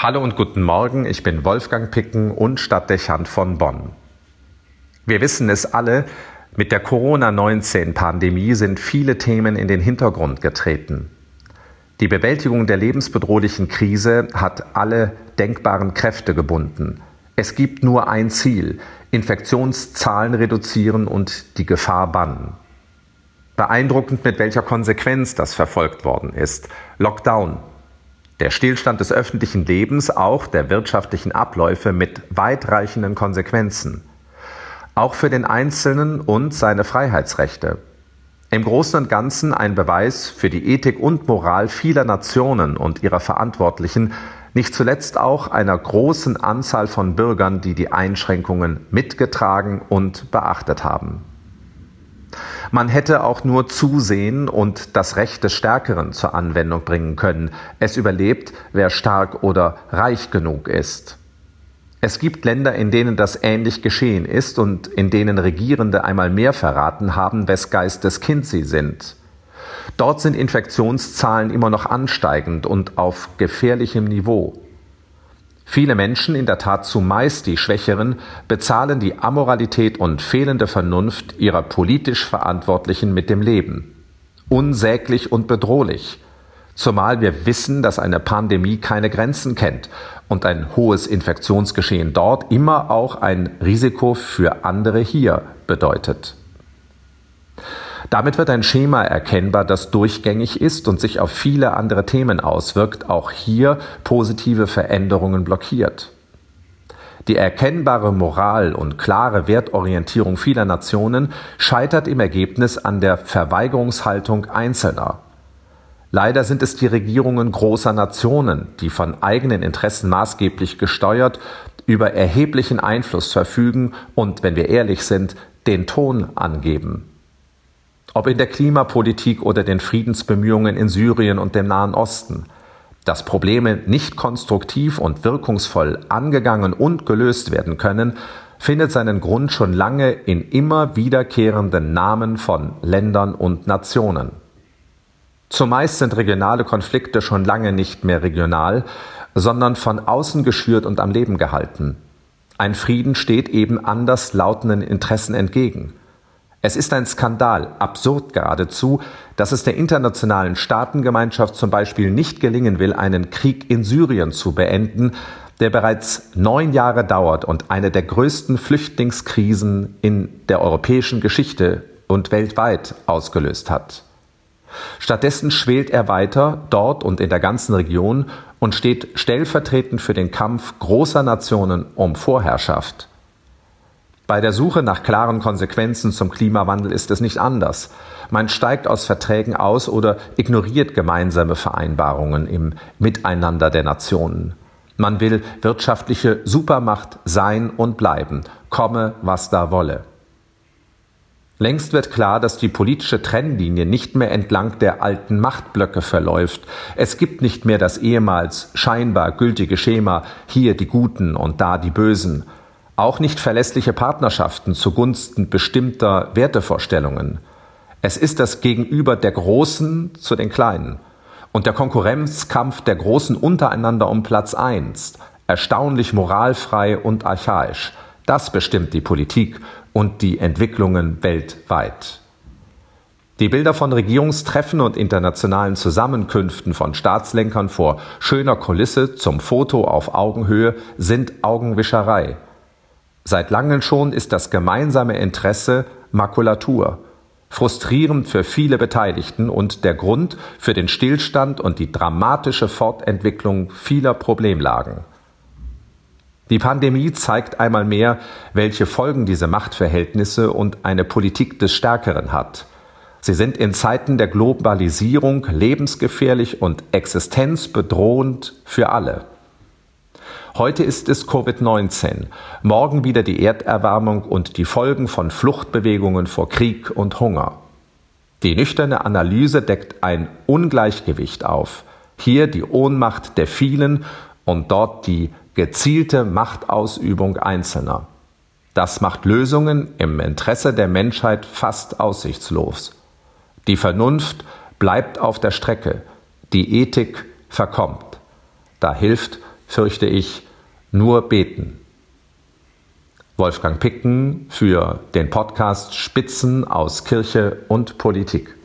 Hallo und guten Morgen, ich bin Wolfgang Picken und Stadtdechant von Bonn. Wir wissen es alle, mit der Corona-19-Pandemie sind viele Themen in den Hintergrund getreten. Die Bewältigung der lebensbedrohlichen Krise hat alle denkbaren Kräfte gebunden. Es gibt nur ein Ziel, Infektionszahlen reduzieren und die Gefahr bannen. Beeindruckend, mit welcher Konsequenz das verfolgt worden ist. Lockdown, der Stillstand des öffentlichen Lebens, auch der wirtschaftlichen Abläufe mit weitreichenden Konsequenzen. Auch für den Einzelnen und seine Freiheitsrechte. Im Großen und Ganzen ein Beweis für die Ethik und Moral vieler Nationen und ihrer Verantwortlichen, nicht zuletzt auch einer großen Anzahl von Bürgern, die die Einschränkungen mitgetragen und beachtet haben. Man hätte auch nur zusehen und das Recht des Stärkeren zur Anwendung bringen können. Es überlebt, wer stark oder reich genug ist. Es gibt Länder, in denen das ähnlich geschehen ist und in denen Regierende einmal mehr verraten haben, wes Geistes Kind sie sind. Dort sind Infektionszahlen immer noch ansteigend und auf gefährlichem Niveau. Viele Menschen, in der Tat zumeist die Schwächeren, bezahlen die Amoralität und fehlende Vernunft ihrer politisch Verantwortlichen mit dem Leben. Unsäglich und bedrohlich. Zumal wir wissen, dass eine Pandemie keine Grenzen kennt und ein hohes Infektionsgeschehen dort immer auch ein Risiko für andere hier bedeutet. Damit wird ein Schema erkennbar, das durchgängig ist und sich auf viele andere Themen auswirkt, auch hier positive Veränderungen blockiert. Die erkennbare Moral und klare Wertorientierung vieler Nationen scheitert im Ergebnis an der Verweigerungshaltung Einzelner. Leider sind es die Regierungen großer Nationen, die von eigenen Interessen maßgeblich gesteuert über erheblichen Einfluss verfügen und, wenn wir ehrlich sind, den Ton angeben ob in der Klimapolitik oder den Friedensbemühungen in Syrien und dem Nahen Osten. Dass Probleme nicht konstruktiv und wirkungsvoll angegangen und gelöst werden können, findet seinen Grund schon lange in immer wiederkehrenden Namen von Ländern und Nationen. Zumeist sind regionale Konflikte schon lange nicht mehr regional, sondern von außen geschürt und am Leben gehalten. Ein Frieden steht eben anders lautenden Interessen entgegen. Es ist ein Skandal, absurd geradezu, dass es der internationalen Staatengemeinschaft zum Beispiel nicht gelingen will, einen Krieg in Syrien zu beenden, der bereits neun Jahre dauert und eine der größten Flüchtlingskrisen in der europäischen Geschichte und weltweit ausgelöst hat. Stattdessen schwelt er weiter dort und in der ganzen Region und steht stellvertretend für den Kampf großer Nationen um Vorherrschaft. Bei der Suche nach klaren Konsequenzen zum Klimawandel ist es nicht anders. Man steigt aus Verträgen aus oder ignoriert gemeinsame Vereinbarungen im Miteinander der Nationen. Man will wirtschaftliche Supermacht sein und bleiben, komme, was da wolle. Längst wird klar, dass die politische Trennlinie nicht mehr entlang der alten Machtblöcke verläuft. Es gibt nicht mehr das ehemals scheinbar gültige Schema, hier die Guten und da die Bösen, auch nicht verlässliche Partnerschaften zugunsten bestimmter Wertevorstellungen. Es ist das Gegenüber der Großen zu den Kleinen und der Konkurrenzkampf der Großen untereinander um Platz eins, erstaunlich moralfrei und archaisch. Das bestimmt die Politik und die Entwicklungen weltweit. Die Bilder von Regierungstreffen und internationalen Zusammenkünften von Staatslenkern vor schöner Kulisse zum Foto auf Augenhöhe sind Augenwischerei. Seit langem schon ist das gemeinsame Interesse Makulatur, frustrierend für viele Beteiligten und der Grund für den Stillstand und die dramatische Fortentwicklung vieler Problemlagen. Die Pandemie zeigt einmal mehr, welche Folgen diese Machtverhältnisse und eine Politik des Stärkeren hat. Sie sind in Zeiten der Globalisierung lebensgefährlich und existenzbedrohend für alle. Heute ist es Covid-19, morgen wieder die Erderwärmung und die Folgen von Fluchtbewegungen vor Krieg und Hunger. Die nüchterne Analyse deckt ein Ungleichgewicht auf. Hier die Ohnmacht der vielen und dort die gezielte Machtausübung Einzelner. Das macht Lösungen im Interesse der Menschheit fast aussichtslos. Die Vernunft bleibt auf der Strecke, die Ethik verkommt. Da hilft fürchte ich, nur beten. Wolfgang Picken für den Podcast Spitzen aus Kirche und Politik.